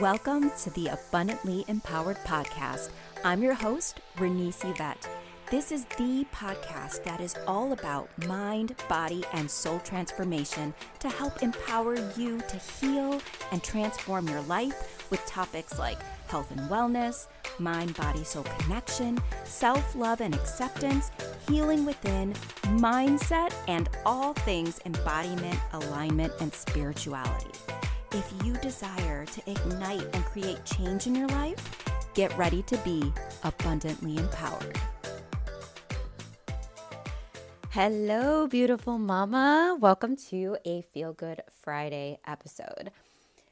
Welcome to the Abundantly Empowered Podcast. I'm your host, Renese Yvette. This is the podcast that is all about mind, body, and soul transformation to help empower you to heal and transform your life with topics like health and wellness, mind, body, soul connection, self love and acceptance, healing within, mindset, and all things embodiment, alignment, and spirituality. If you desire to ignite and create change in your life, get ready to be abundantly empowered. Hello, beautiful mama. Welcome to a Feel Good Friday episode.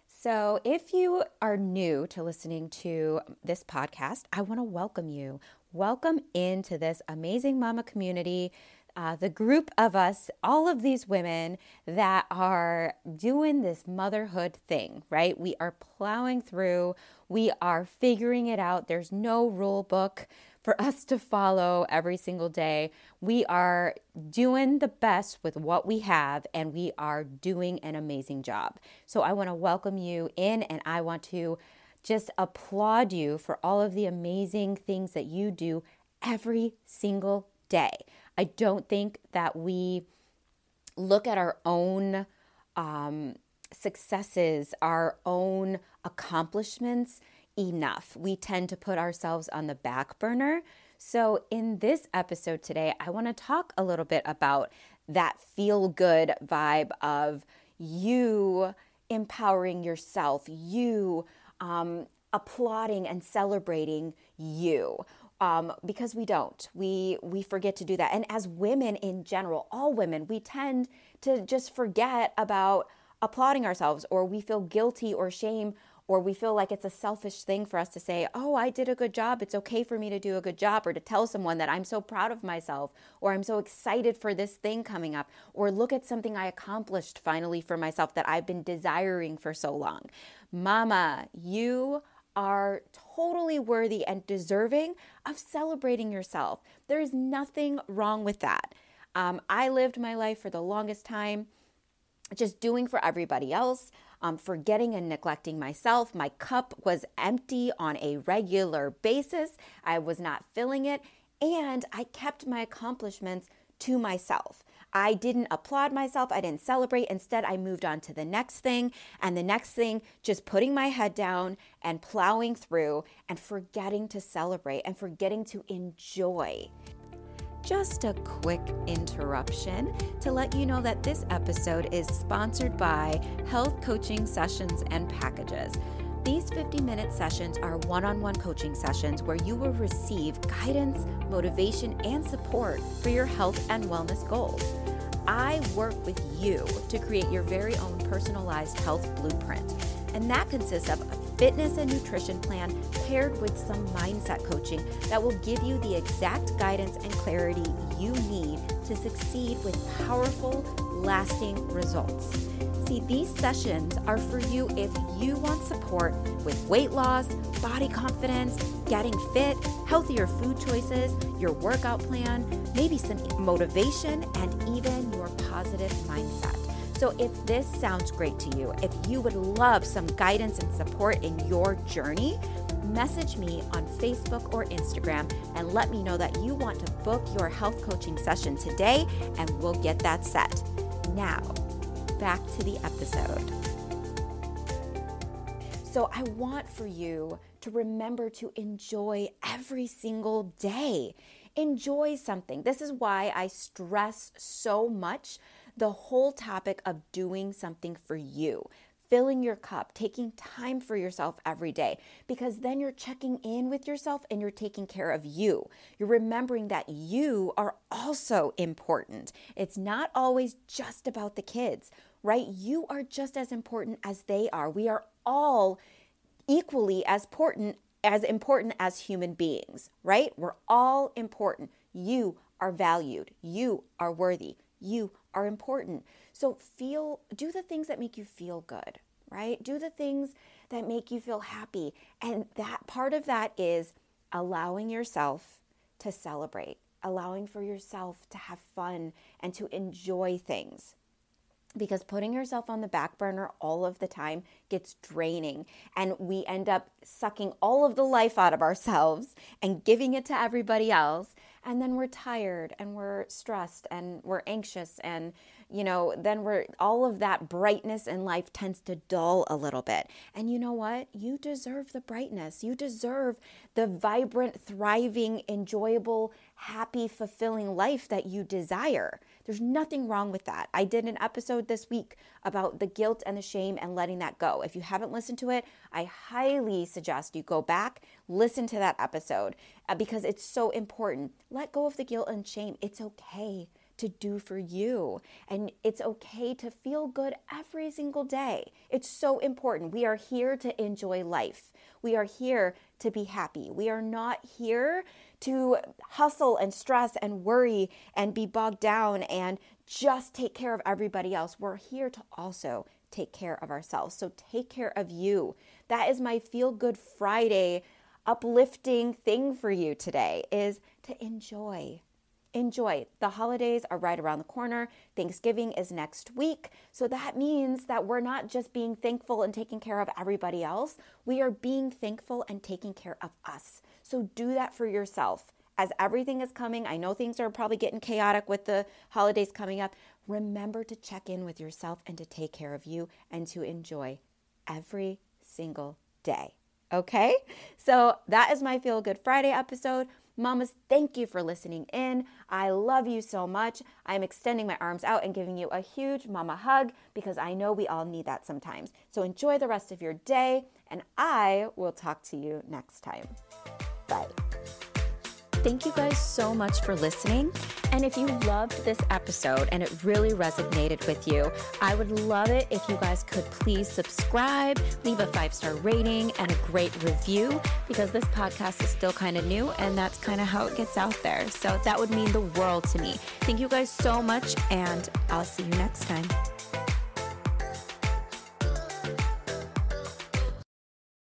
So, if you are new to listening to this podcast, I want to welcome you. Welcome into this amazing mama community uh, the group of us, all of these women that are doing this motherhood thing, right? We are plowing through, we are figuring it out. There's no rule book for us to follow every single day. We are doing the best with what we have, and we are doing an amazing job. So I want to welcome you in, and I want to just applaud you for all of the amazing things that you do every single day. I don't think that we look at our own um, successes, our own accomplishments enough. We tend to put ourselves on the back burner. So, in this episode today, I want to talk a little bit about that feel good vibe of you empowering yourself, you um, applauding and celebrating you um, because we don't. We we forget to do that. And as women in general, all women, we tend to just forget about applauding ourselves, or we feel guilty or shame, or we feel like it's a selfish thing for us to say, "Oh, I did a good job. It's okay for me to do a good job," or to tell someone that I'm so proud of myself, or I'm so excited for this thing coming up, or look at something I accomplished finally for myself that I've been desiring for so long. Mama, you are totally worthy and deserving of celebrating yourself. There is nothing wrong with that. Um, I lived my life for the longest time just doing for everybody else, um, forgetting and neglecting myself. My cup was empty on a regular basis, I was not filling it, and I kept my accomplishments to myself. I didn't applaud myself. I didn't celebrate. Instead, I moved on to the next thing and the next thing, just putting my head down and plowing through and forgetting to celebrate and forgetting to enjoy. Just a quick interruption to let you know that this episode is sponsored by Health Coaching Sessions and Packages. These 50 minute sessions are one on one coaching sessions where you will receive guidance, motivation, and support for your health and wellness goals. I work with you to create your very own personalized health blueprint, and that consists of a fitness and nutrition plan paired with some mindset coaching that will give you the exact guidance and clarity you need to succeed with powerful, lasting results. See, these sessions are for you if you want support with weight loss, body confidence, getting fit, healthier food choices, your workout plan, maybe some motivation, and even your positive mindset. So, if this sounds great to you, if you would love some guidance and support in your journey, message me on Facebook or Instagram and let me know that you want to book your health coaching session today, and we'll get that set. Now, back to the episode. So, I want for you to remember to enjoy every single day. Enjoy something. This is why I stress so much the whole topic of doing something for you filling your cup, taking time for yourself every day, because then you're checking in with yourself and you're taking care of you. You're remembering that you are also important. It's not always just about the kids, right? You are just as important as they are. We are all equally as important as important as human beings, right? We're all important. You are valued. You are worthy. You are important. So feel, do the things that make you feel good, right? Do the things that make you feel happy. And that part of that is allowing yourself to celebrate, allowing for yourself to have fun and to enjoy things. Because putting yourself on the back burner all of the time gets draining. And we end up sucking all of the life out of ourselves and giving it to everybody else. And then we're tired and we're stressed and we're anxious. And you know then we're all of that brightness in life tends to dull a little bit. And you know what? You deserve the brightness. You deserve the vibrant thriving enjoyable happy fulfilling life that you desire there's nothing wrong with that. I did an episode this week about the guilt and the shame and letting that go. If you haven't listened to it, I highly suggest you go back, listen to that episode uh, because it's so important. Let go of the guilt and shame. It's okay to do for you. And it's okay to feel good every single day. It's so important. We are here to enjoy life. We are here to be happy. We are not here to hustle and stress and worry and be bogged down and just take care of everybody else. We're here to also take care of ourselves. So take care of you. That is my feel good Friday uplifting thing for you today is to enjoy enjoy. The holidays are right around the corner. Thanksgiving is next week. So that means that we're not just being thankful and taking care of everybody else, we are being thankful and taking care of us. So do that for yourself. As everything is coming, I know things are probably getting chaotic with the holidays coming up. Remember to check in with yourself and to take care of you and to enjoy every single day. Okay? So that is my Feel Good Friday episode. Mamas, thank you for listening in. I love you so much. I'm extending my arms out and giving you a huge mama hug because I know we all need that sometimes. So enjoy the rest of your day, and I will talk to you next time. Bye. Thank you guys so much for listening. And if you loved this episode and it really resonated with you, I would love it if you guys could please subscribe, leave a five star rating, and a great review because this podcast is still kind of new and that's kind of how it gets out there. So that would mean the world to me. Thank you guys so much, and I'll see you next time.